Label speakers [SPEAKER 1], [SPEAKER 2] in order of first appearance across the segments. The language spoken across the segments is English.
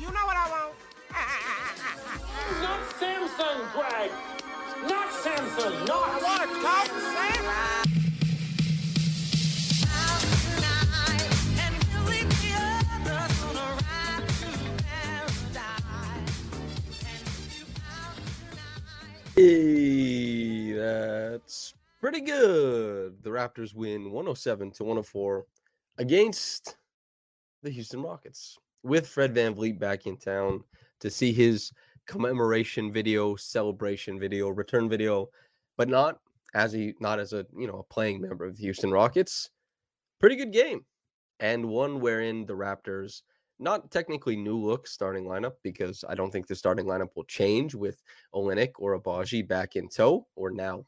[SPEAKER 1] You know what I want?
[SPEAKER 2] Not Samsung, Greg! Not Samsung! Not
[SPEAKER 1] I want a Coke, Sam.
[SPEAKER 3] Hey, that's pretty good. The Raptors win 107 to 104 against the Houston Rockets with Fred Van Vleet back in town to see his commemoration video, celebration video, return video, but not as he not as a, you know, a playing member of the Houston Rockets. Pretty good game. And one wherein the Raptors not technically new look starting lineup because I don't think the starting lineup will change with Olynyk or Agbaji back in tow or now,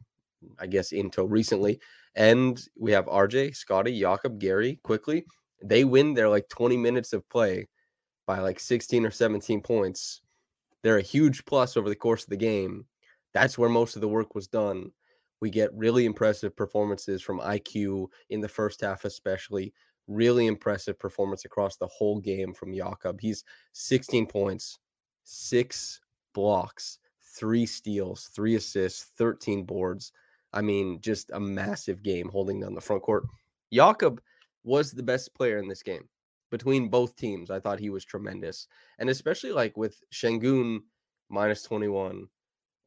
[SPEAKER 3] I guess in tow recently. And we have RJ, Scottie, Jakob, Gary Quickley. They win their like 20 minutes of play by like 16 or 17 points. They're a huge plus over the course of the game. That's where most of the work was done. We get really impressive performances from IQ in the first half, especially really impressive performance across the whole game from Jakob. He's 16 points, six blocks, three steals, three assists, 13 boards. I mean, just a massive game holding down the front court. Jakob was the best player in this game between both teams. I thought he was tremendous. And especially like with Sengun minus 21,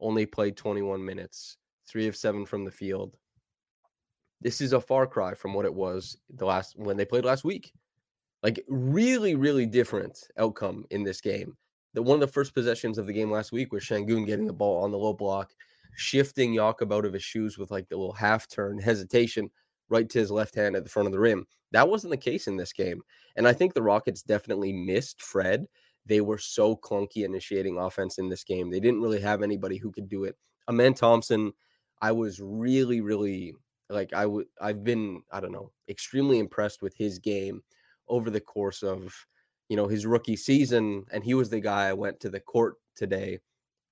[SPEAKER 3] only played 21 minutes, three of seven from the field this is a far cry from what it was the last when they played last week. Like really, really different outcome in this game. That one of the first possessions of the game last week was Sengun getting the ball on the low block, shifting Jakob out of his shoes with like the little half turn hesitation right to his left hand at the front of the rim. That wasn't the case in this game. And I think the Rockets definitely missed Fred. They were so clunky initiating offense in this game. They didn't really have anybody who could do it. Amen Thompson, I was really, really like I would I've been I don't know extremely impressed with his game over the course of you know his rookie season and he was the guy I went to the court today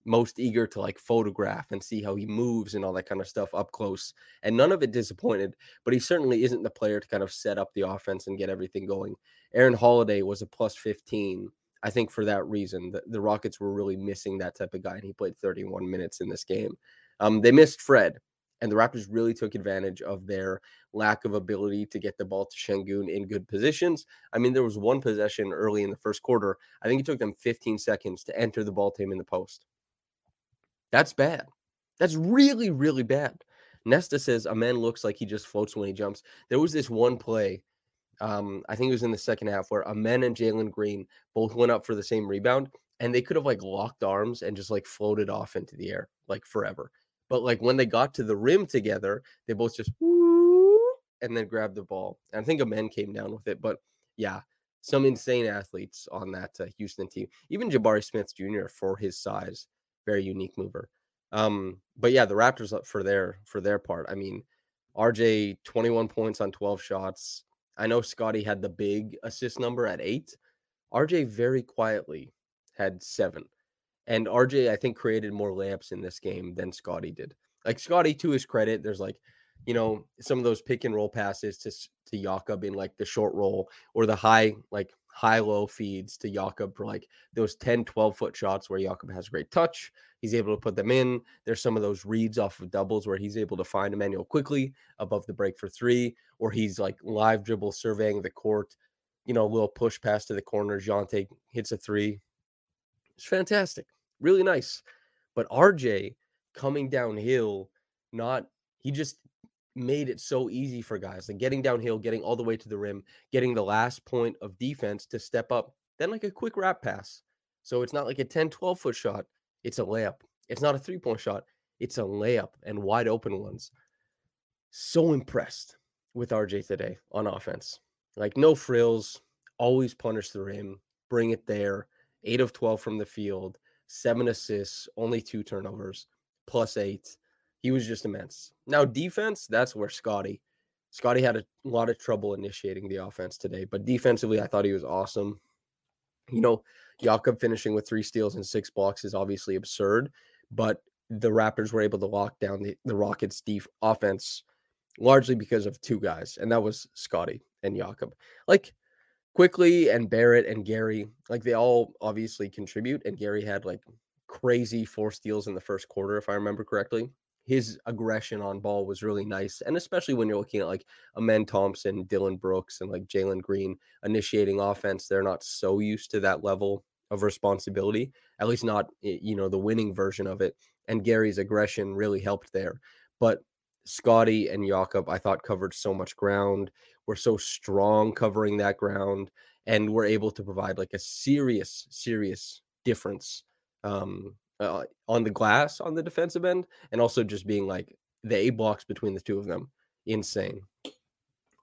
[SPEAKER 3] most eager to like photograph and see how he moves and all that kind of stuff up close and none of it disappointed but he certainly isn't the player to kind of set up the offense and get everything going Aaron Holiday was a plus 15 I think for that reason the, the Rockets were really missing that type of guy and he played 31 minutes in this game um, they missed Fred and the Raptors really took advantage of their lack of ability to get the ball to Sengun in good positions. I mean, there was one possession early in the first quarter. I think it took them 15 seconds to enter the ball team in the post. That's bad. That's really, really bad. Nesta says Amen looks like he just floats when he jumps. There was this one play, um, I think it was in the second half, where Amen and Jalen Green both went up for the same rebound, and they could have like locked arms and just like floated off into the air like forever. But like when they got to the rim together, they both just and then grabbed the ball. And I think Amen came down with it. But yeah, some insane athletes on that uh, Houston team. Even Jabari Smith Jr. for his size, very unique mover. Um, but yeah, the Raptors uh, for their for their part. I mean, RJ 21 points on 12 shots. I know Scottie had the big assist number at eight. RJ very quietly had seven. And RJ, I think, created more layups in this game than Scottie did. Like Scottie, to his credit, there's like, you know, some of those pick and roll passes to to Jakob in like the short roll or the high, like high low feeds to Jakob for like those 10, 12 foot shots where Jakob has great touch. He's able to put them in. There's some of those reads off of doubles where he's able to find Immanuel Quickley above the break for three, or he's like live dribble surveying the court, you know, a little push pass to the corner. Jontay hits a three. It's fantastic really nice. But RJ coming downhill, not he just made it so easy for guys like getting downhill, getting all the way to the rim, getting the last point of defense to step up, then like a quick wrap pass. So it's not like a 10, 12 foot shot, it's a layup. It's not a three point shot, it's a layup and wide open ones. So impressed with RJ today on offense. Like no frills, always punish the rim, bring it there eight of 12 from the field, seven assists, only two turnovers, plus eight. He was just immense. Now, defense, that's where Scottie. Scottie had a lot of trouble initiating the offense today, but defensively, I thought he was awesome. You know, Jakob finishing with three steals and six blocks is obviously absurd, but the Raptors were able to lock down the, the Rockets' def- offense largely because of two guys, and that was Scottie and Jakob. Like Quickley and Barrett and Gary, like they all obviously contribute. And Gary had like crazy four steals in the first quarter, if I remember correctly. His aggression on ball was really nice. And especially when you're looking at like Amen Thompson, Dillon Brooks, and like Jalen Green initiating offense, they're not so used to that level of responsibility, at least not, you know, the winning version of it. And Gary's aggression really helped there. But Scottie and Jakob, I thought covered so much ground. We're so strong covering that ground, and we're able to provide like a serious, serious difference um, uh, on the glass on the defensive end, and also just being like the A blocks between the two of them, insane.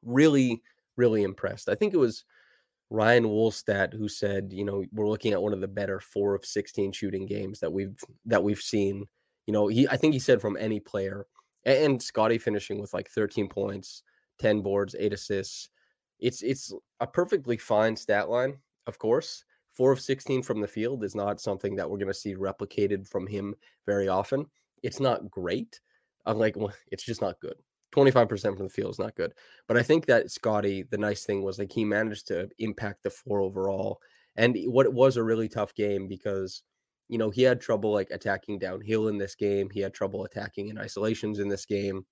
[SPEAKER 3] Really, really impressed. I think it was Ryan Wolstat who said, you know, we're looking at one of the better four of 16 shooting games that we've that we've seen. You know, he I think he said from any player and Scottie finishing with like 13 points, 10 boards, eight assists. It's it's a perfectly fine stat line, of course. Four of 16 from the field is not something that we're going to see replicated from him very often. It's not great. I'm like, well, it's just not good. 25% from the field is not good. But I think that Scottie, the nice thing was like he managed to impact the floor overall. And what it was a really tough game because you know, he had trouble like attacking downhill in this game. He had trouble attacking in isolations in this game.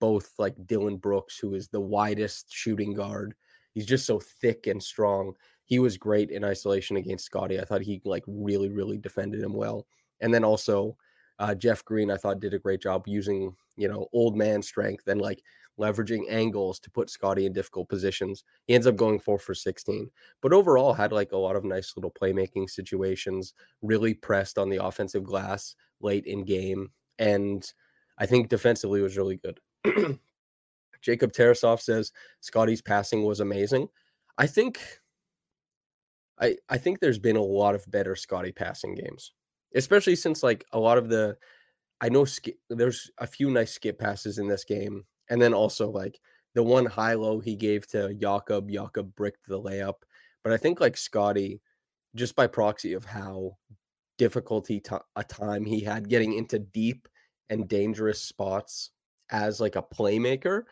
[SPEAKER 3] Both like Dillon Brooks, who is the widest shooting guard. He's just so thick and strong. He was great in isolation against Scottie. I thought he like really, really defended him well. And then also uh, Jeff Green, I thought did a great job using, you know, old man strength and like leveraging angles to put Scottie in difficult positions. He ends up going four for 16, but overall had like a lot of nice little playmaking situations, really pressed on the offensive glass late in game. And I think defensively was really good. Jacob Tarasov says Scottie's passing was amazing. I think I I think there's been a lot of better Scottie passing games, especially since like a lot of the I know sk- there's a few nice skip passes in this game and then also like the one high low he gave to Jakob, Jakob bricked the layup. But I think like Scottie, just by proxy of how difficulty t- a time he had getting into deep and dangerous spots as like a playmaker,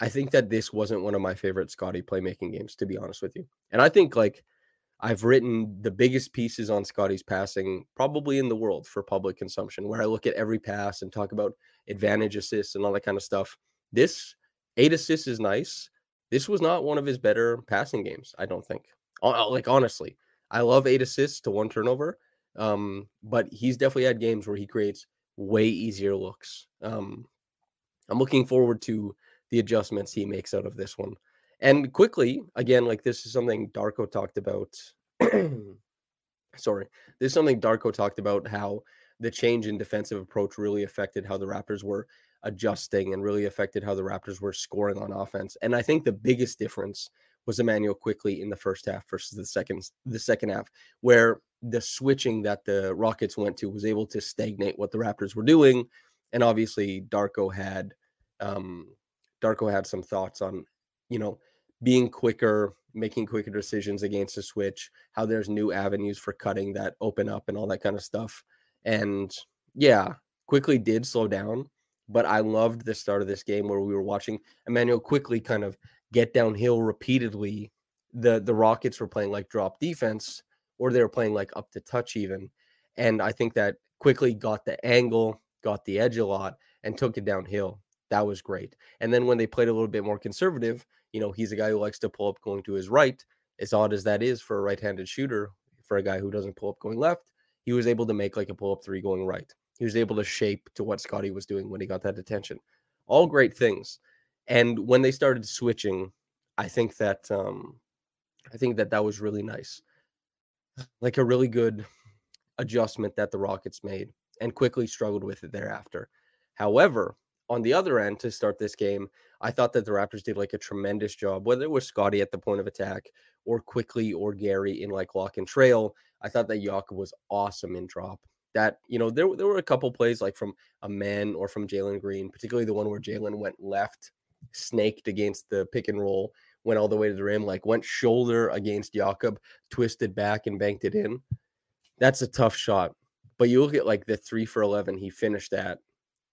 [SPEAKER 3] I think that this wasn't one of my favorite Scottie playmaking games, to be honest with you. And I think like I've written the biggest pieces on Scottie's passing probably in the world for public consumption, where I look at every pass and talk about advantage assists and all that kind of stuff. This eight assists is nice. This was not one of his better passing games, I don't think. Like honestly, I love eight assists to one turnover, um, but he's definitely had games where he creates way easier looks. Um, I'm looking forward to the adjustments he makes out of this one. And Quickley, again, like this is something Darko talked about. Sorry, this is something Darko talked about how the change in defensive approach really affected how the Raptors were adjusting and really affected how the Raptors were scoring on offense. And I think the biggest difference was Immanuel quickly in the first half versus the second the second half, where the switching that the Rockets went to was able to stagnate what the Raptors were doing. And obviously Darko had um Darko had some thoughts on, you know, being quicker, making quicker decisions against the switch, how there's new avenues for cutting that open up and all that kind of stuff. And yeah, quickly did slow down, but I loved the start of this game where we were watching Immanuel Quickley kind of get downhill repeatedly. The the Rockets were playing like drop defense, or they were playing like up to touch even. And I think that Quickley got the angle, got the edge a lot, and took it downhill. That was great. And then when they played a little bit more conservative, you know, he's a guy who likes to pull up going to his right. As odd as that is for a right-handed shooter, for a guy who doesn't pull up going left, he was able to make like a pull-up three going right. He was able to shape to what Scottie was doing when he got that attention. All great things. And when they started switching, I think that um, I think that that was really nice. Like a really good adjustment that the Rockets made and Quickley struggled with it thereafter. However, on the other end to start this game, I thought that the Raptors did like a tremendous job, whether it was Scottie at the point of attack or Quickley or Gary in like lock and trail. I thought that Jakob was awesome in drop. That, you know, there, there were a couple plays like from Amen or from Jalen Green, particularly the one where Jalen went left, snaked against the pick and roll, went all the way to the rim, like went shoulder against Jakob, twisted back and banked it in. That's a tough shot. But you look at like the three for 11 he finished at,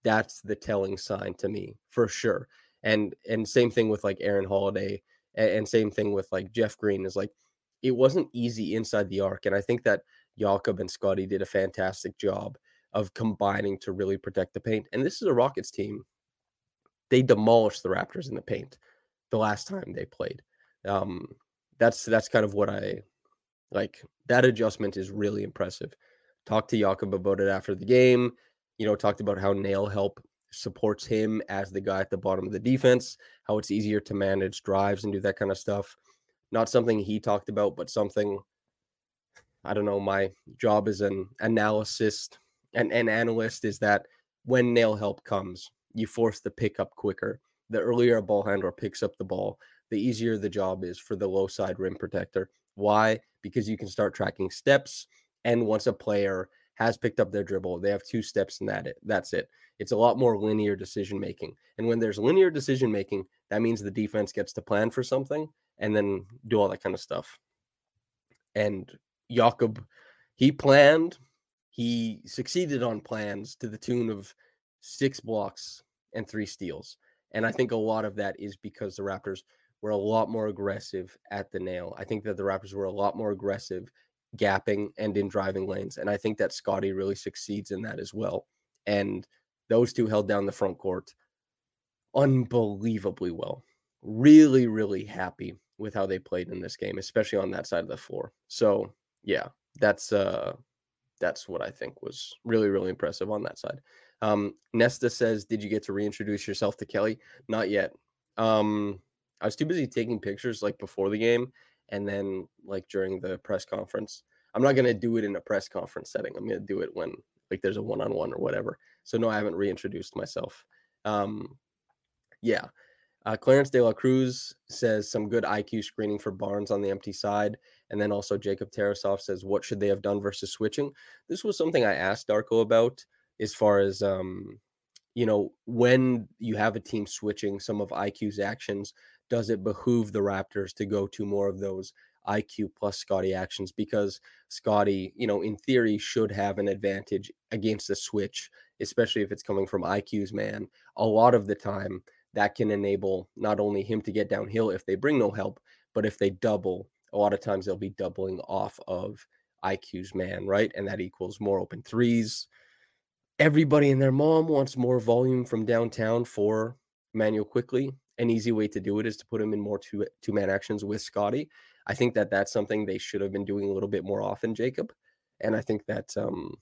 [SPEAKER 3] that's the telling sign to me for sure. And and same thing with like Aaron Holiday and, and same thing with like Jeff Green is like it wasn't easy inside the arc. And I think that Jakob and Scottie did a fantastic job of combining to really protect the paint. And this is a Rockets team. They demolished the Raptors in the paint the last time they played. Um, that's that's kind of what I like. That adjustment is really impressive. Talked to Jakob about it after the game. You know, talked about how nail help supports him as the guy at the bottom of the defense, how it's easier to manage drives and do that kind of stuff. Not something he talked about, but something I don't know. My job as an analyst and an analyst is that when nail help comes, you force the pickup quicker. The earlier a ball handler picks up the ball, the easier the job is for the low side rim protector. Why? Because you can start tracking steps. And once a player has picked up their dribble, they have two steps and that it. That's it. It's a lot more linear decision making. And when there's linear decision making, that means the defense gets to plan for something and then do all that kind of stuff. And Jakob, he planned, he succeeded on plans to the tune of six blocks and three steals. And I think a lot of that is because the Raptors were a lot more aggressive at the nail. I think that the Raptors were a lot more aggressive gapping and in driving lanes. And I think that Scottie really succeeds in that as well. And those two held down the front court unbelievably well. Really, really happy with how they played in this game, especially on that side of the floor. So yeah, that's uh that's what I think was really, really impressive on that side. Um, Nesta says, Did you get to reintroduce yourself to Kelly? Not yet. Um, I was too busy taking pictures like before the game and then like during the press conference. I'm not gonna do it in a press conference setting. I'm gonna do it when like there's a one-on-one or whatever. So no, I haven't reintroduced myself. Um, yeah. Uh, Clarence De La Cruz says some good IQ screening for Barnes on the empty side. And then also Jacob Tarasov says, what should they have done versus switching? This was something I asked Darko about as far as, um, you know, when you have a team switching some of IQ's actions, does it behoove the Raptors to go to more of those IQ plus Scottie actions? Because Scottie, you know, in theory, should have an advantage against the switch, especially if it's coming from IQ's man. A lot of the time, that can enable not only him to get downhill if they bring no help, but if they double, a lot of times they'll be doubling off of IQ's man, right? And that equals more open threes. Everybody and their mom wants more volume from downtown for Manuel Quickley. An easy way to do it is to put him in more two two man actions with Scottie. I think that that's something they should have been doing a little bit more often, Jacob. And I think that um,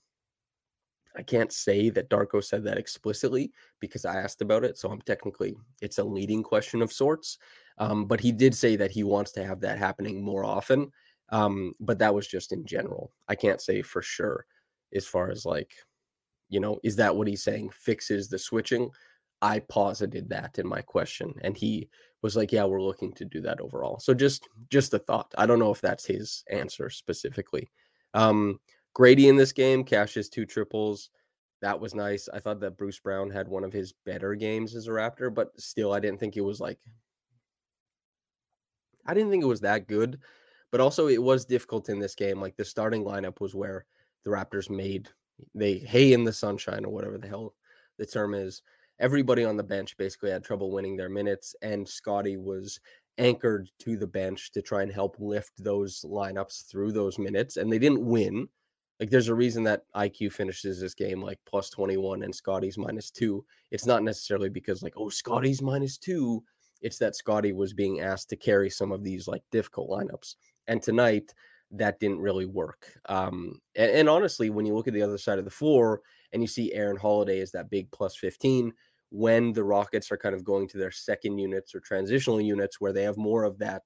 [SPEAKER 3] I can't say that Darko said that explicitly because I asked about it. So I'm technically, it's a leading question of sorts. Um, but he did say that he wants to have that happening more often. Um, but that was just in general. I can't say for sure as far as like, you know, is that what he's saying fixes the switching? I posited that in my question and he was like, yeah, we're looking to do that overall. So just just a thought. I don't know if that's his answer specifically. Um, Grady in this game cashes two triples. That was nice. I thought that Bruce Brown had one of his better games as a Raptor, but still, I didn't think it was like, I didn't think it was that good. But also, it was difficult in this game. Like the starting lineup was where the Raptors made they hay in the sunshine or whatever the hell the term is. Everybody on the bench basically had trouble winning their minutes, and Scottie was anchored to the bench to try and help lift those lineups through those minutes. And they didn't win like there's a reason that IQ finishes this game like plus 21 and Scottie's minus two. It's not necessarily because like, oh, Scottie's minus two. It's that Scottie was being asked to carry some of these like difficult lineups. And tonight that didn't really work. Um, and, and honestly, when you look at the other side of the floor and you see Aaron Holiday is that big plus 15, when the Rockets are kind of going to their second units or transitional units where they have more of that,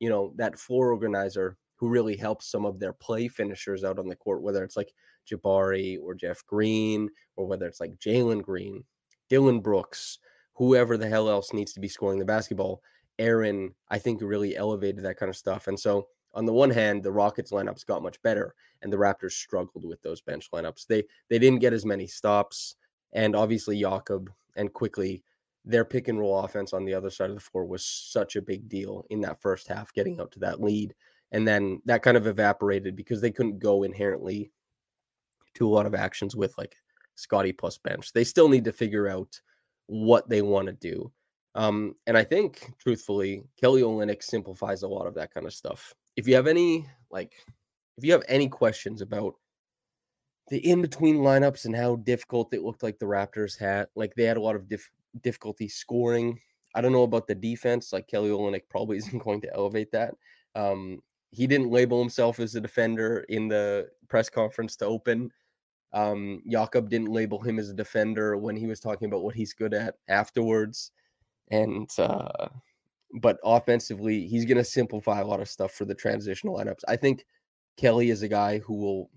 [SPEAKER 3] you know, that floor organizer who really helps some of their play finishers out on the court, whether it's like Jabari or Jeff Green, or whether it's like Jalen Green. Dillon Brooks, whoever the hell else needs to be scoring the basketball. Aaron, I think, really elevated that kind of stuff. And so, on the one hand, the Rockets lineups got much better, and the Raptors struggled with those bench lineups. They they didn't get as many stops, and obviously Jakob and Quickley their pick and roll offense on the other side of the floor was such a big deal in that first half, getting up to that lead. And then that kind of evaporated because they couldn't go inherently to a lot of actions with like Scottie plus bench. They still need to figure out what they want to do. Um, and I think, truthfully, Kelly Olynyk simplifies a lot of that kind of stuff. If you have any, like, if you have any questions about the in between lineups and how difficult it looked like the Raptors had, like they had a lot of diff- difficulty scoring. I don't know about the defense. Like Kelly Olynyk probably isn't going to elevate that. Um, he didn't label himself as a defender in the press conference to open. Um, Jakob didn't label him as a defender when he was talking about what he's good at afterwards. And uh, but offensively, he's going to simplify a lot of stuff for the transitional lineups. I think Kelly is a guy who will.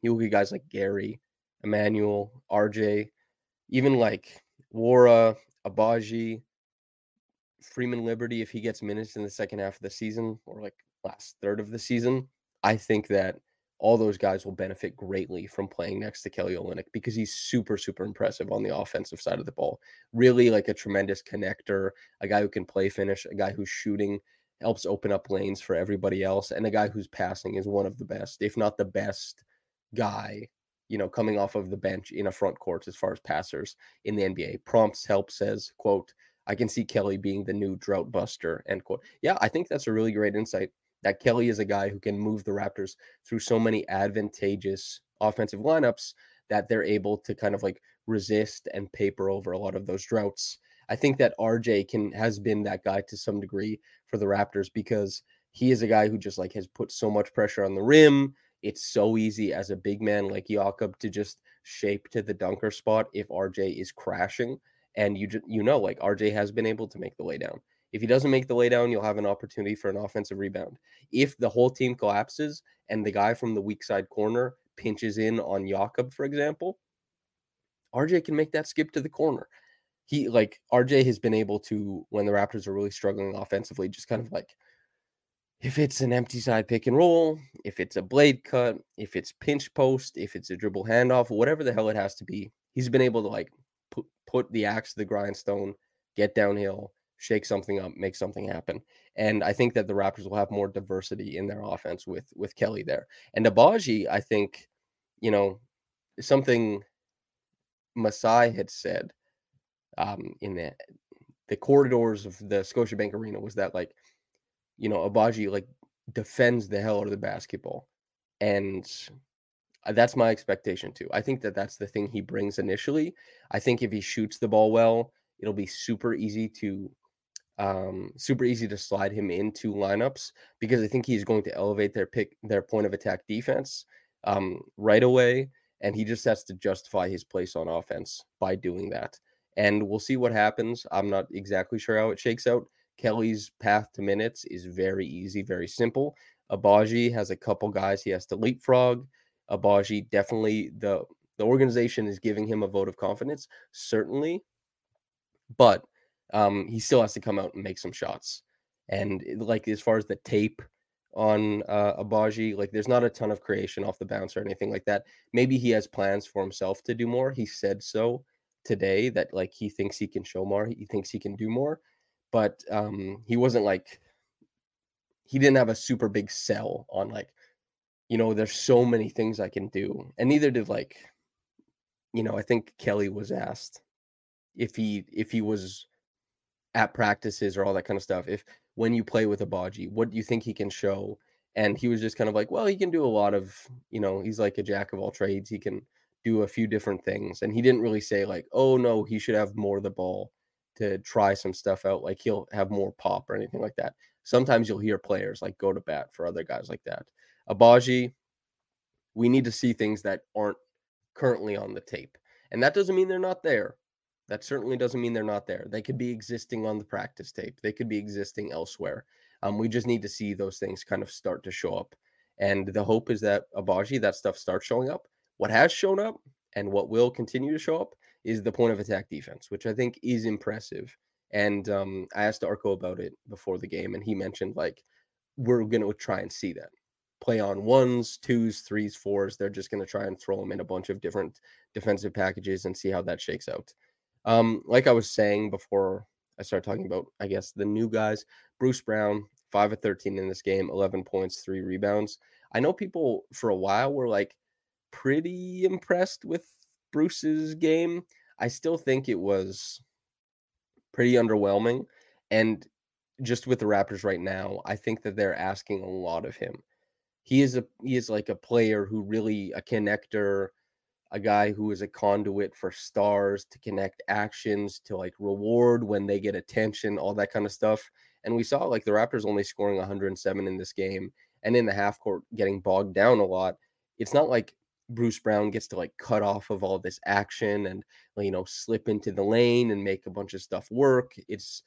[SPEAKER 3] He'll be guys like Gary, Immanuel, RJ, even like Nwora, Agbaji, Freeman Liberty, if he gets minutes in the second half of the season or like last third of the season, I think that all those guys will benefit greatly from playing next to Kelly Olynyk because he's super, super impressive on the offensive side of the ball. Really like a tremendous connector, a guy who can play finish, a guy who's shooting helps open up lanes for everybody else, and a guy who's passing is one of the best, if not the best guy you know, coming off of the bench in a front court as far as passers in the NBA. Prompts help says, quote, I can see Kelly being the new drought buster, end quote. Yeah, I think that's a really great insight that Kelly is a guy who can move the Raptors through so many advantageous offensive lineups that they're able to kind of like resist and paper over a lot of those droughts. I think that RJ can has been that guy to some degree for the Raptors because he is a guy who just like has put so much pressure on the rim it's so easy as a big man like Jakob to just shape to the dunker spot if RJ is crashing. And you you know, like RJ has been able to make the laydown. If he doesn't make the laydown, you'll have an opportunity for an offensive rebound. If the whole team collapses and the guy from the weak side corner pinches in on Jakob, for example, RJ can make that skip to the corner. He like RJ has been able to when the Raptors are really struggling offensively, just kind of like if it's an empty side pick and roll, if it's a blade cut, if it's pinch post, if it's a dribble handoff, whatever the hell it has to be, he's been able to like put, put the axe to the grindstone, get downhill, shake something up, make something happen. And I think that the Raptors will have more diversity in their offense with with Kelly there. And Agbaji, I think, you know, something Masai had said um, in the the corridors of the Scotiabank Arena was that like you know, Agbaji like defends the hell out of the basketball. And that's my expectation too. I think that that's the thing he brings initially. I think if he shoots the ball well, it'll be super easy to um super easy to slide him into lineups because I think he's going to elevate their pick their point of attack defense um right away and he just has to justify his place on offense by doing that. And we'll see what happens. I'm not exactly sure how it shakes out. Kelly's path to minutes is very easy, very simple. Agbaji has a couple guys he has to leapfrog. Agbaji definitely the the organization is giving him a vote of confidence, certainly, but um, he still has to come out and make some shots. And like as far as the tape on uh, Agbaji, like there's not a ton of creation off the bounce or anything like that. Maybe he has plans for himself to do more. He said so today that like he thinks he can show more. He thinks he can do more but um, he wasn't like he didn't have a super big sell on like you know there's so many things i can do and neither did like you know i think kelly was asked if he if he was at practices or all that kind of stuff if when you play with Agbaji what do you think he can show and he was just kind of like well he can do a lot of you know he's like a jack of all trades he can do a few different things and he didn't really say like oh no he should have more of the ball to try some stuff out. Like he'll have more pop or anything like that. Sometimes you'll hear players like go to bat for other guys like that. Agbaji, we need to see things that aren't currently on the tape. And that doesn't mean they're not there. That certainly doesn't mean they're not there. They could be existing on the practice tape. They could be existing elsewhere. Um, we just need to see those things kind of start to show up. And the hope is that Agbaji, that stuff starts showing up. What has shown up and what will continue to show up is the point of attack defense, which I think is impressive. And um, I asked Darko about it before the game, and he mentioned like we're going to try and see that play on ones, twos, threes, fours. They're just going to try and throw them in a bunch of different defensive packages and see how that shakes out. Um, like I was saying before I started talking about, I guess, the new guys, Bruce Brown, 5 of 13 in this game, 11 points, three rebounds. I know people for a while were like pretty impressed with Bruce's game. I still think it was pretty underwhelming. And just with the Raptors right now, I think that they're asking a lot of him. He is a he is like a player who really a connector, a guy who is a conduit for stars to connect actions to like reward when they get attention, all that kind of stuff. And we saw like the Raptors only scoring 107 in this game and in the half court getting bogged down a lot. It's not like Bruce Brown gets to like cut off of all this action and you know slip into the lane and make a bunch of stuff work. It's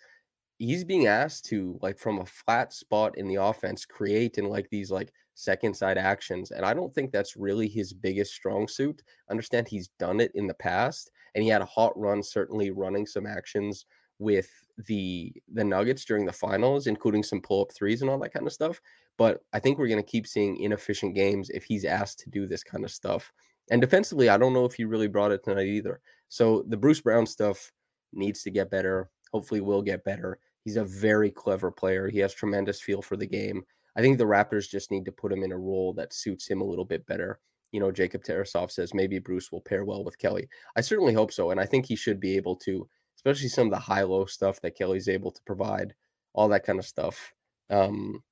[SPEAKER 3] he's being asked to like from a flat spot in the offense create in like these like second side actions and i don't think that's really his biggest strong suit. Understand he's done it in the past and he had a hot run certainly running some actions with the the nuggets during the finals including some pull up threes and all that kind of stuff but i think we're going to keep seeing inefficient games if he's asked to do this kind of stuff and defensively i don't know if he really brought it tonight either. So the bruce brown stuff needs to get better hopefully will get better. He's a very clever player he has tremendous feel for the game I think the Raptors just need to put him in a role that suits him a little bit better. You know, Jacob Tarasov says maybe Bruce will pair well with Kelly. I certainly hope so. And I think he should be able to, especially some of the high low stuff that Kelly's able to provide, all that kind of stuff. Um,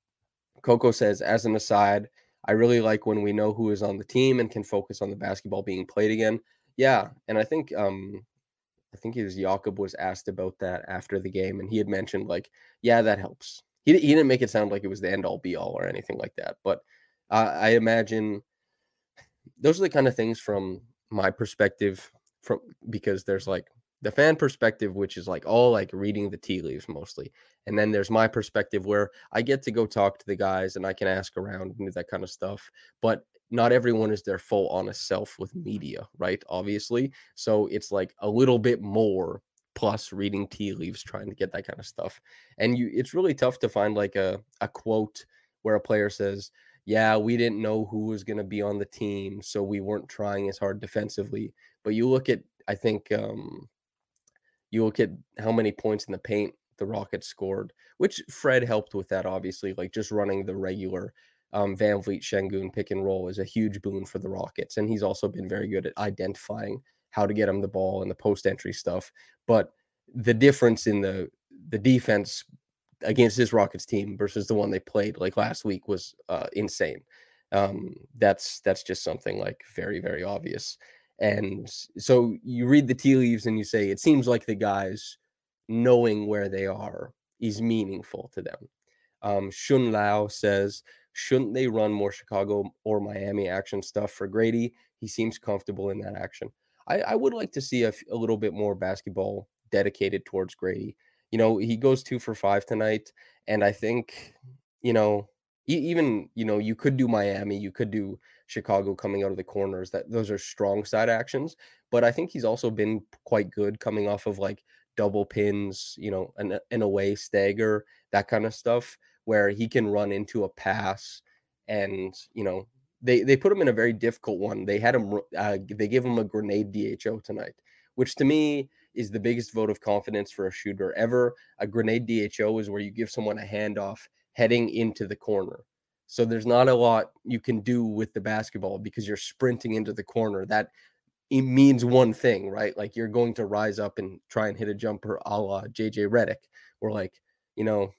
[SPEAKER 3] Coco says, as an aside, I really like when we know who is on the team and can focus on the basketball being played again. Yeah. And I think, um, I think it was Jakob was asked about that after the game, and he had mentioned like, yeah, that helps he, he didn't make it sound like it was the end all be all or anything like that. But uh, I imagine those are the kind of things from my perspective, from because there's like the fan perspective, which is like all like reading the tea leaves mostly. And then there's my perspective where I get to go talk to the guys and I can ask around and that kind of stuff. But not everyone is their full honest self with media, right? Obviously. So it's like a little bit more plus reading tea leaves trying to get that kind of stuff and you it's really tough to find like a, a quote where a player says yeah we didn't know who was going to be on the team so we weren't trying as hard defensively but you look at i think um you look at how many points in the paint the rockets scored which fred helped with that obviously like just running the regular um, Van Vleet Sengun pick and roll is a huge boon for the Rockets. And he's also been very good at identifying how to get him the ball and the post entry stuff. But the difference in the the defense against this Rockets team versus the one they played like last week was uh, insane. Um, that's that's just something like very very obvious. And so you read the tea leaves and you say it seems like the guys knowing where they are is meaningful to them. Um, Shun Lao says, shouldn't they run more Chicago or Miami action stuff for Grady? He seems comfortable in that action. I, I would like to see a, little bit more basketball dedicated towards Grady. You know, he goes two for five tonight, and I think, you know, even you know, you could do Miami, you could do Chicago coming out of the corners. That those are strong side actions, but I think he's also been quite good coming off of like double pins, you know, an an away stagger, that kind of stuff, where he can run into a pass and you know they they put him in a very difficult one. They had him uh, they gave him a grenade DHO tonight, which to me is the biggest vote of confidence for a shooter ever. A grenade DHO is where you give someone a handoff heading into the corner. So there's not a lot you can do with the basketball because you're sprinting into the corner. That it means one thing, right? Like you're going to rise up and try and hit a jumper a la JJ Redick, or like, you know,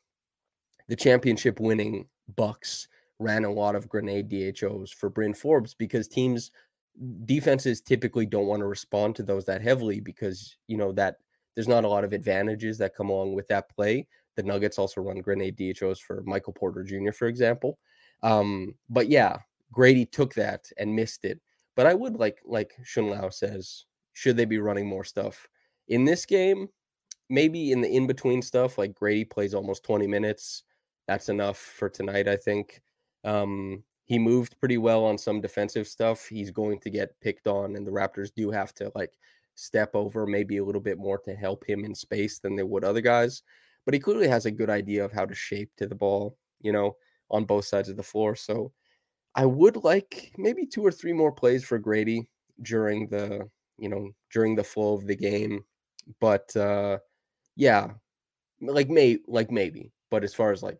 [SPEAKER 3] the championship winning Bucks ran a lot of grenade DHOs for Bryn Forbes because teams defenses typically don't want to respond to those that heavily because you know that there's not a lot of advantages that come along with that play. The Nuggets also run grenade DHOs for Michael Porter Jr., for example. Um, but yeah, Grady took that and missed it. But I would like, like Shun Lao says, should they be running more stuff in this game? Maybe in the in between stuff, like Grady plays almost 20 minutes. That's enough for tonight, I think. Um, he moved pretty well on some defensive stuff. He's going to get picked on, and the Raptors do have to like step over maybe a little bit more to help him in space than they would other guys. But he clearly has a good idea of how to shape to the ball, you know, on both sides of the floor. So I would like maybe two or three more plays for Grady during the, you know, during the flow of the game. But uh yeah, like may like maybe. But as far as like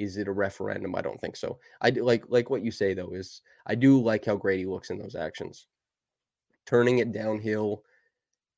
[SPEAKER 3] is it a referendum? I don't think so. I do like like what you say though is I do like how Grady looks in those actions. Turning it downhill,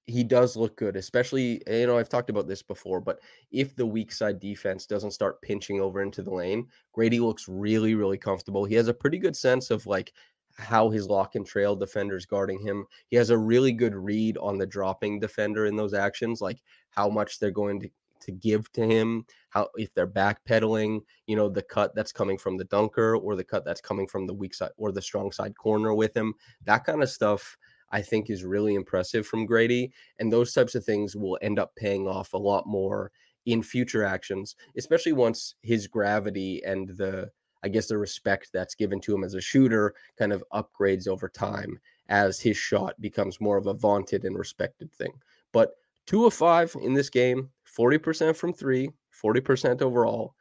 [SPEAKER 3] he does look good, especially eh, you know I've talked about this before, but if the weak side defense doesn't start pinching over into the lane, Grady looks really really comfortable. He has a pretty good sense of like how his lock and trail defenders guarding him. He has a really good read on the dropping defender in those actions, like how much they're going to to give to him, how if they're backpedaling, you know, the cut that's coming from the dunker or the cut that's coming from the weak side or the strong side corner with him. That kind of stuff I think is really impressive from Grady. And those types of things will end up paying off a lot more in future actions, especially once his gravity and the, I guess, the respect that's given to him as a shooter kind of upgrades over time as his shot becomes more of a vaunted and respected thing. But two of five in this game, 40% from three, 40% overall.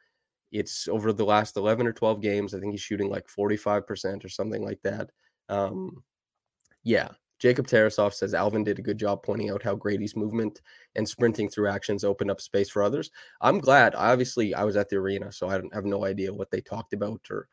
[SPEAKER 3] It's over the last 11 or 12 games. I think he's shooting like 45% or something like that. Um, yeah, Jacob Tarasov says Alvin did a good job pointing out how Grady's movement and sprinting through actions opened up space for others. I'm glad. Obviously, I was at the arena, so I have no idea what they talked about or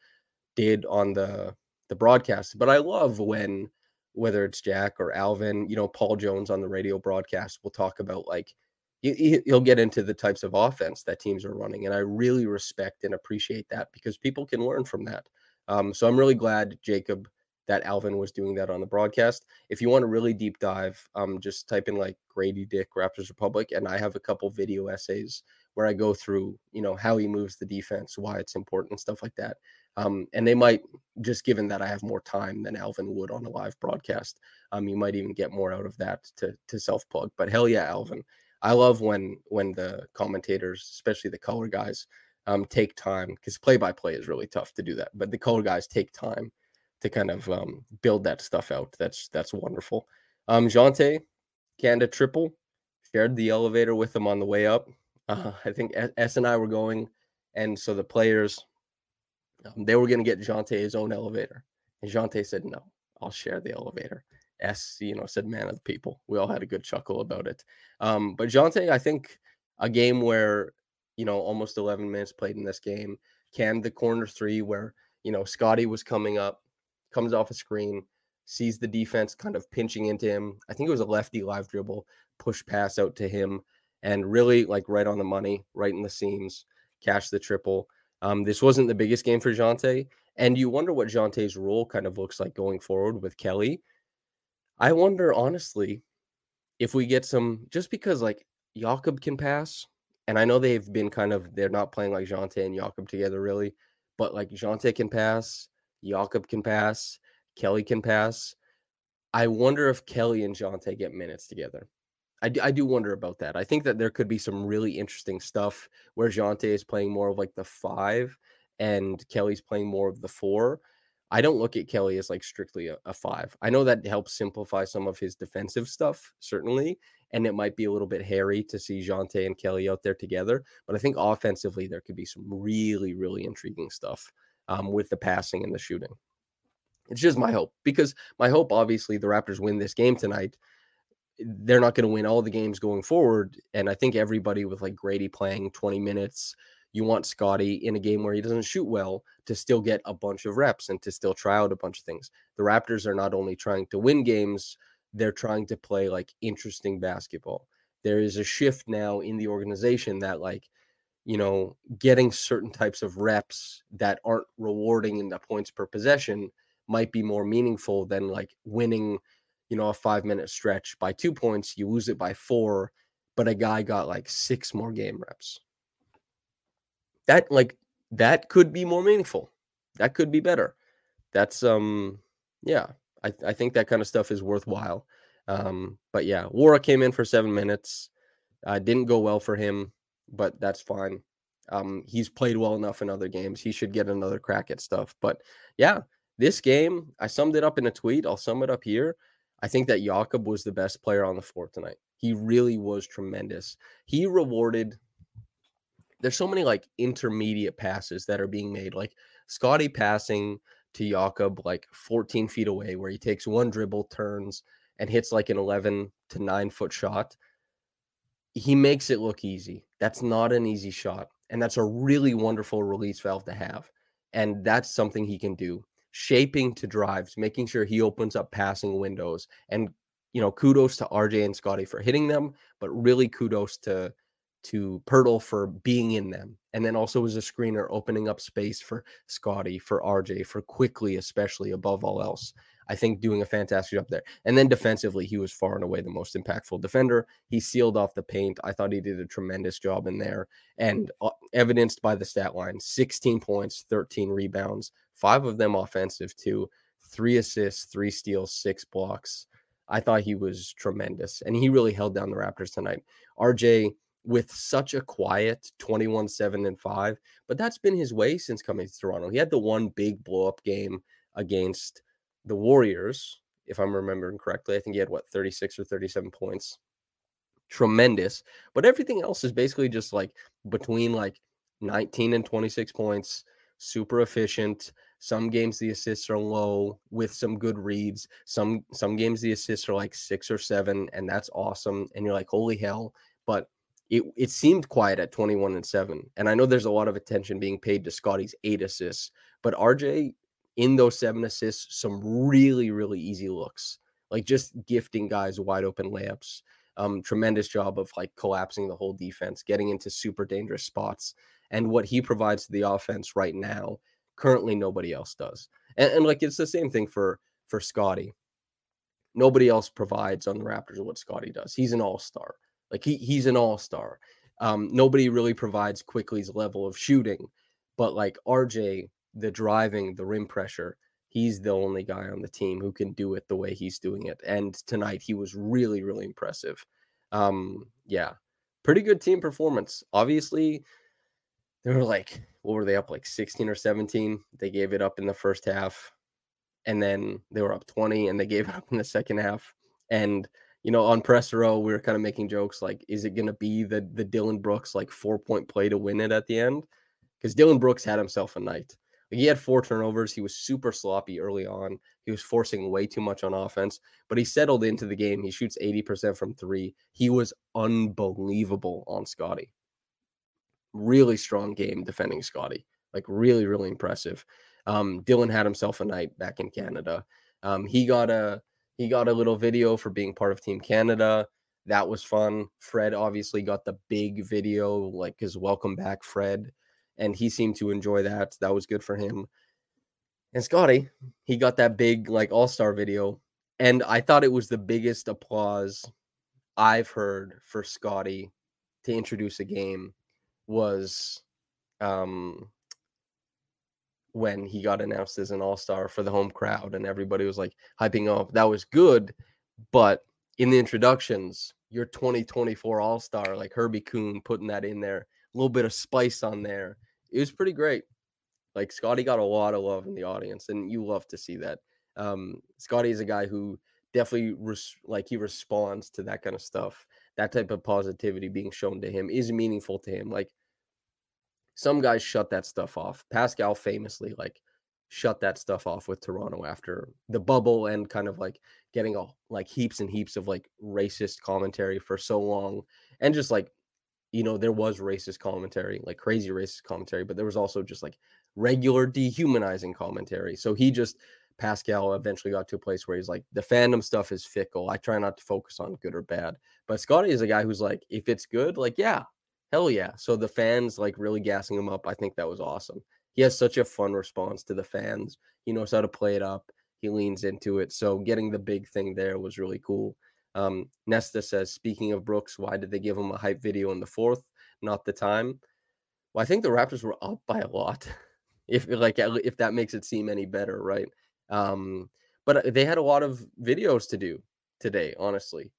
[SPEAKER 3] did on the the broadcast. But I love when whether it's Jack or Alvin, you know, Paul Jones on the radio broadcast will talk about like he'll get into the types of offense that teams are running, and I really respect and appreciate that because people can learn from that. Um, so I'm really glad Jacob that Alvin was doing that on the broadcast. If you want a really deep dive, um, just type in like Grady Dick Raptors Republic, and I have a couple video essays where I go through, you know, how he moves the defense, why it's important, stuff like that. Um, and they might just given that I have more time than Alvin would on a live broadcast, um, you might even get more out of that to to self plug. But hell yeah, Alvin, I love when when the commentators, especially the color guys, um, take time because play by play is really tough to do that. But the color guys take time to kind of um, build that stuff out. That's that's wonderful. Um, Jontay, Canada triple, shared the elevator with him on the way up. Uh, I think S and I were going, and so the players, um, they were going to get Jontay his own elevator, and Jontay said, "No, I'll share the elevator." S, you know, said man of the people. We all had a good chuckle about it. Um, but Jontay, I think a game where you know almost 11 minutes played in this game, can the corner three where you know Scottie was coming up comes off a screen, sees the defense kind of pinching into him. I think it was a lefty live dribble, push pass out to him, and really like right on the money, right in the seams, cash the triple. Um, this wasn't the biggest game for Jontay, and you wonder what Jontay's role kind of looks like going forward with Kelly. I wonder honestly if we get some just because like Jakob can pass, and I know they've been kind of they're not playing like Jontay and Jakob together really, but like Jontay can pass, Jakob can pass, Kelly can pass. I wonder if Kelly and Jontay get minutes together. I do, I do wonder about that. I think that there could be some really interesting stuff where Jontay is playing more of like the five and Kelly's playing more of the four. I don't look at Kelly as like strictly a, a, five. I know that helps simplify some of his defensive stuff, certainly. And it might be a little bit hairy to see Jontay and Kelly out there together. But I think offensively, there could be some really, really intriguing stuff um, with the passing and the shooting. It's just my hope because my hope, obviously, the Raptors win this game tonight. They're not going to win all the games going forward. And I think everybody with like Grady playing 20 minutes, you want Scottie in a game where he doesn't shoot well to still get a bunch of reps and to still try out a bunch of things. The Raptors are not only trying to win games, they're trying to play like interesting basketball. There is a shift now in the organization that like you know, getting certain types of reps that aren't rewarding in the points per possession might be more meaningful than like winning, you know, a five minute stretch by two points. You lose it by four, but a guy got like six more game reps. That, like, that could be more meaningful. That could be better. That's, um, yeah, I, I think that kind of stuff is worthwhile. Um, but yeah, Nwora came in for seven minutes. Uh, didn't go well for him but that's fine. Um, he's played well enough in other games. He should get another crack at stuff. But yeah, this game, I summed it up in a tweet. I'll sum it up here. I think that Jakob was the best player on the floor tonight. He really was tremendous. He rewarded. There's so many like intermediate passes that are being made, like Scottie passing to Jakob like 14 feet away, where he takes one dribble, turns, and hits like an 11 to 9 foot shot. He makes it look easy. That's not an easy shot. And that's a really wonderful release valve to have. And that's something he can do. Shaping to drives, making sure he opens up passing windows. And, you know, kudos to RJ and Scottie for hitting them, but really kudos to to Poeltl for being in them. And then also as a screener, opening up space for Scottie, for RJ, for Quickley, especially above all else. I think doing a fantastic job there. And then defensively, he was far and away the most impactful defender. He sealed off the paint. I thought he did a tremendous job in there and uh, evidenced by the stat line 16 points, 13 rebounds, five of them offensive, too, three assists, three steals, six blocks. I thought he was tremendous and he really held down the Raptors tonight. RJ with such a quiet 21 7 and 5, but that's been his way since coming to Toronto. He had the one big blow up game against the Warriors, if I'm remembering correctly. I think he had what 36 or 37 points. Tremendous. But everything else is basically just like between like 19 and 26 points, super efficient. Some games the assists are low with some good reads. Some some games the assists are like six or seven, and that's awesome. And you're like, holy hell. But it, it seemed quiet at 21 and 7. And I know there's a lot of attention being paid to Scottie's eight assists, but RJ in those seven assists, some really, really easy looks, like just gifting guys wide open layups. Um, tremendous job of like collapsing the whole defense, getting into super dangerous spots. And what he provides to the offense right now, currently nobody else does. And, and like it's the same thing for for Scottie. Nobody else provides on the Raptors what Scottie does. He's an all-star. Like he he's an all-star. Um, nobody really provides Quickley's level of shooting, but like RJ the driving, the rim pressure, he's the only guy on the team who can do it the way he's doing it. And tonight he was really, really impressive. Um, yeah, pretty good team performance. Obviously, they were like, what were they up like 16 or 17? They gave it up in the first half. And then they were up 20 and they gave it up in the second half. And you know, on press row, we were kind of making jokes like, is it gonna be the the Dillon Brooks like four point play to win it at the end? Because Dillon Brooks had himself a night. He had four turnovers. He was super sloppy early on. He was forcing way too much on offense, but he settled into the game. He shoots 80% from three. He was unbelievable on Scottie. Really strong game defending Scottie. Like really, really impressive. Um, Dillon had himself a night back in Canada. Um, he got a he got a little video for being part of Team Canada. That was fun. Fred obviously got the big video, like his welcome back, Fred and he seemed to enjoy that. That was good for him. And Scottie, he got that big like all-star video and I thought it was the biggest applause I've heard for Scottie to introduce a game was um when he got announced as an all-star for the home crowd and everybody was like hyping up. That was good, but in the introductions, your 2024 all-star like Herbie Kuhn putting that in there, a little bit of spice on there it was pretty great. Like Scottie got a lot of love in the audience, and you love to see that. Um, Scottie is a guy who definitely res- like he responds to that kind of stuff. That type of positivity being shown to him is meaningful to him. Like some guys shut that stuff off. Pascal famously like shut that stuff off with Toronto after the bubble and kind of like getting all like heaps and heaps of like racist commentary for so long and just like you know, there was racist commentary, like crazy racist commentary, but there was also just like regular dehumanizing commentary. So he just Pascal eventually got to a place where he's like, the fandom stuff is fickle. I try not to focus on good or bad. But Scottie is a guy who's like, if it's good, like, yeah, hell yeah. So the fans like really gassing him up. I think that was awesome. He has such a fun response to the fans. He knows how to play it up. He leans into it. So getting the big thing there was really cool. Um, Nesta says, speaking of Brooks, why did they give him a hype video in the fourth, not the time? Well, I think the Raptors were up by a lot. if like if that makes it seem any better, right? Um, but uh, they had a lot of videos to do today, honestly.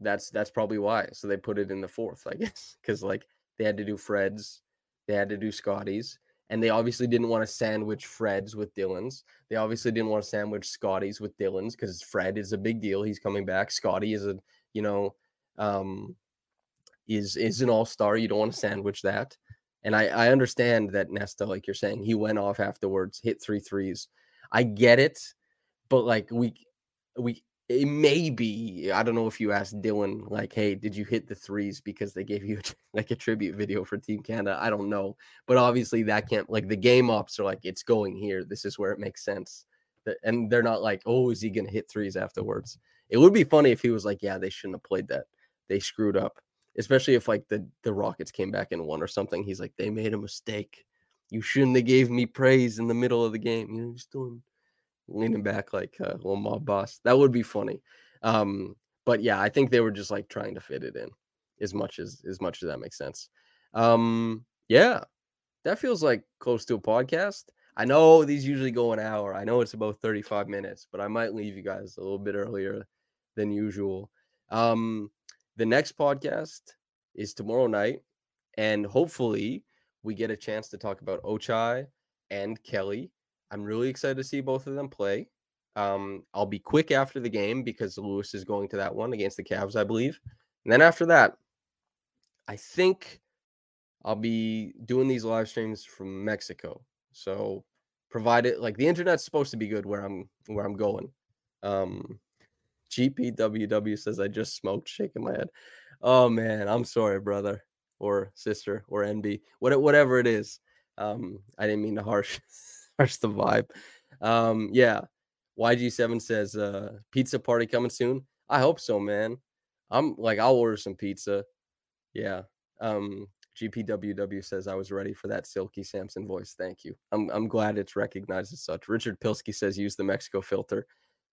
[SPEAKER 3] That's that's probably why. So they put it in the fourth, I guess, because like they had to do Fred's, they had to do Scottie's, And they obviously didn't want to sandwich Fred's with Dillon's. They obviously didn't want to sandwich Scottie's with Dillon's because Fred is a big deal. He's coming back. Scottie is a, you know, um, is is an all-star. You don't want to sandwich that. And I, I understand that Nesta, like you're saying, he went off afterwards, hit three threes. I get it, but like we we it may be i don't know if you asked Dillon like hey did you hit the threes because they gave you like a tribute video for team canada? I don't know. But obviously that can't like the game ops are like it's going here. This is where it makes sense. And they're not like oh is he gonna hit threes afterwards? It would be funny if he was like yeah they shouldn't have played that. They screwed up. Especially if like the the rockets came back and won or something he's like they made a mistake. You shouldn't have gave me praise in the middle of the game. You know just doing leaning back like a little mob boss. That would be funny. Um, but yeah, I think they were just like trying to fit it in as much as as much as that makes sense. Um, yeah, that feels like close to a podcast. I know these usually go an hour. I know it's about 35 minutes, but I might leave you guys a little bit earlier than usual. Um, the next podcast is tomorrow night, and hopefully we get a chance to talk about Ochai and Kelly I'm really excited to see both of them play. Um, I'll be quick after the game because Louis is going to that one against the Cavs, I believe. And then after that, I think I'll be doing these live streams from Mexico. So provided like the internet's supposed to be good where I'm where I'm going. Um GPWW says I just smoked, shaking my head. Oh man, I'm sorry, brother or sister or NB, whatever it is. Um, I didn't mean to harsh The vibe. Um, yeah. YG7 says, uh, pizza party coming soon. I hope so, man. I'm like, I'll order some pizza. Yeah. Um, GPWW says I was ready for that silky Samson voice. Thank you. I'm I'm glad it's recognized as such. Richard Pilsky says use the Mexico filter.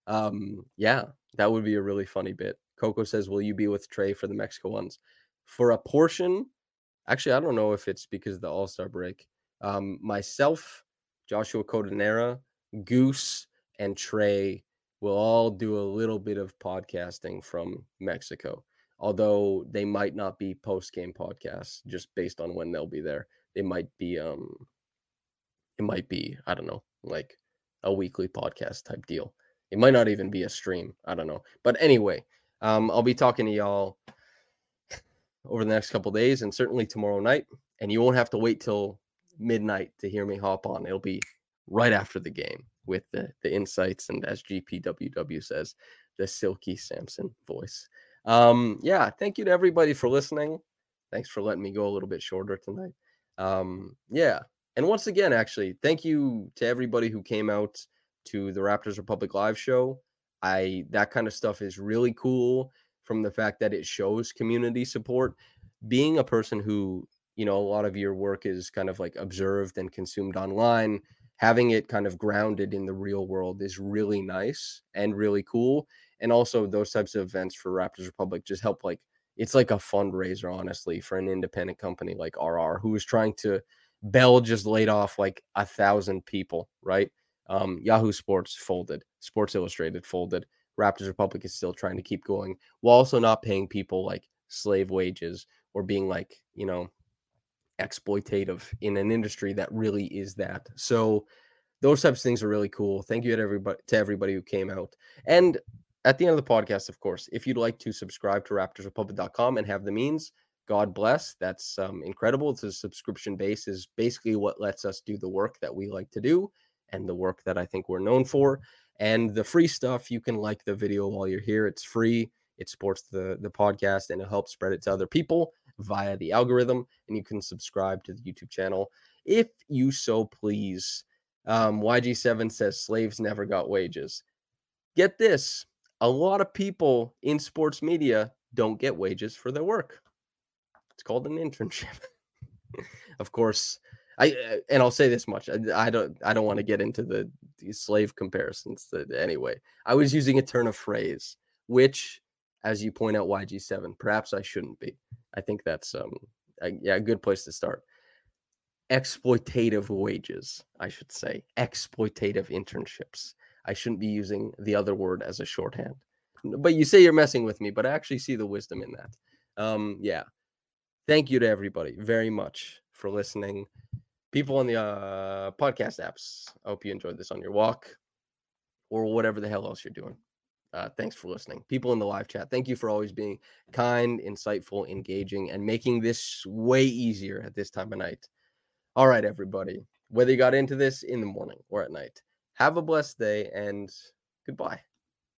[SPEAKER 3] Um, yeah, that would be a really funny bit. Coco says, Will you be with Trey for the Mexico ones? For a portion, actually, I don't know if it's because of the All-Star break. Um, myself Joshua Codanera, Goose, and Trey will all do a little bit of podcasting from Mexico. Although they might not be post game podcasts just based on when they'll be there. They might be um it might be, I don't know, like a weekly podcast type deal. It might not even be a stream. I don't know. But anyway, um, I'll be talking to y'all over the next couple days and certainly tomorrow night. And you won't have to wait till midnight to hear me hop on. It'll be right after the game with the, the insights and as GPWW says, the silky Samson voice. Um, yeah, thank you to everybody for listening. Thanks for letting me go a little bit shorter tonight. Um, yeah. And once again, actually, thank you to everybody who came out to the Raptors Republic live show. I that kind of stuff is really cool from the fact that it shows community support. Being a person who you know, a lot of your work is kind of like observed and consumed online. Having it kind of grounded in the real world is really nice and really cool. And also, those types of events for Raptors Republic just help like it's like a fundraiser, honestly, for an independent company like RR, who is trying to. Bell just laid off like a thousand people, right? Um, Yahoo Sports folded, Sports Illustrated folded. Raptors Republic is still trying to keep going while also not paying people like slave wages or being like, you know, exploitative in an industry that really is that. So those types of things are really cool. Thank you to everybody to everybody who came out. And at the end of the podcast, of course, if you'd like to subscribe to raptorsrepublic.com and have the means, God bless. That's um, incredible. It's a subscription base is basically what lets us do the work that we like to do and the work that I think we're known for. And the free stuff, you can like the video while you're here. It's free. It supports the the podcast and it helps spread it to other people via the algorithm, and you can subscribe to the YouTube channel if you so please. Um, YG7 says slaves never got wages. Get this a lot of people in sports media don't get wages for their work. It's called an internship. of course, I uh, and I'll say this much: I, I don't I don't want to get into the, the slave comparisons. That anyway, I was using a turn of phrase, which, as you point out, YG7, perhaps I shouldn't be. I think that's um a, yeah a good place to start. Exploitative wages, I should say, exploitative internships. I shouldn't be using the other word as a shorthand. But you say you're messing with me, but I actually see the wisdom in that. Um, yeah. Thank you to everybody very much for listening. People on the uh, podcast apps, I hope you enjoyed this on your walk or whatever the hell else you're doing. Uh, thanks for listening. People in the live chat, thank you for always being kind, insightful, engaging, and making this way easier at this time of night. All right, everybody, whether you got into this in the morning or at night, have a blessed day and goodbye.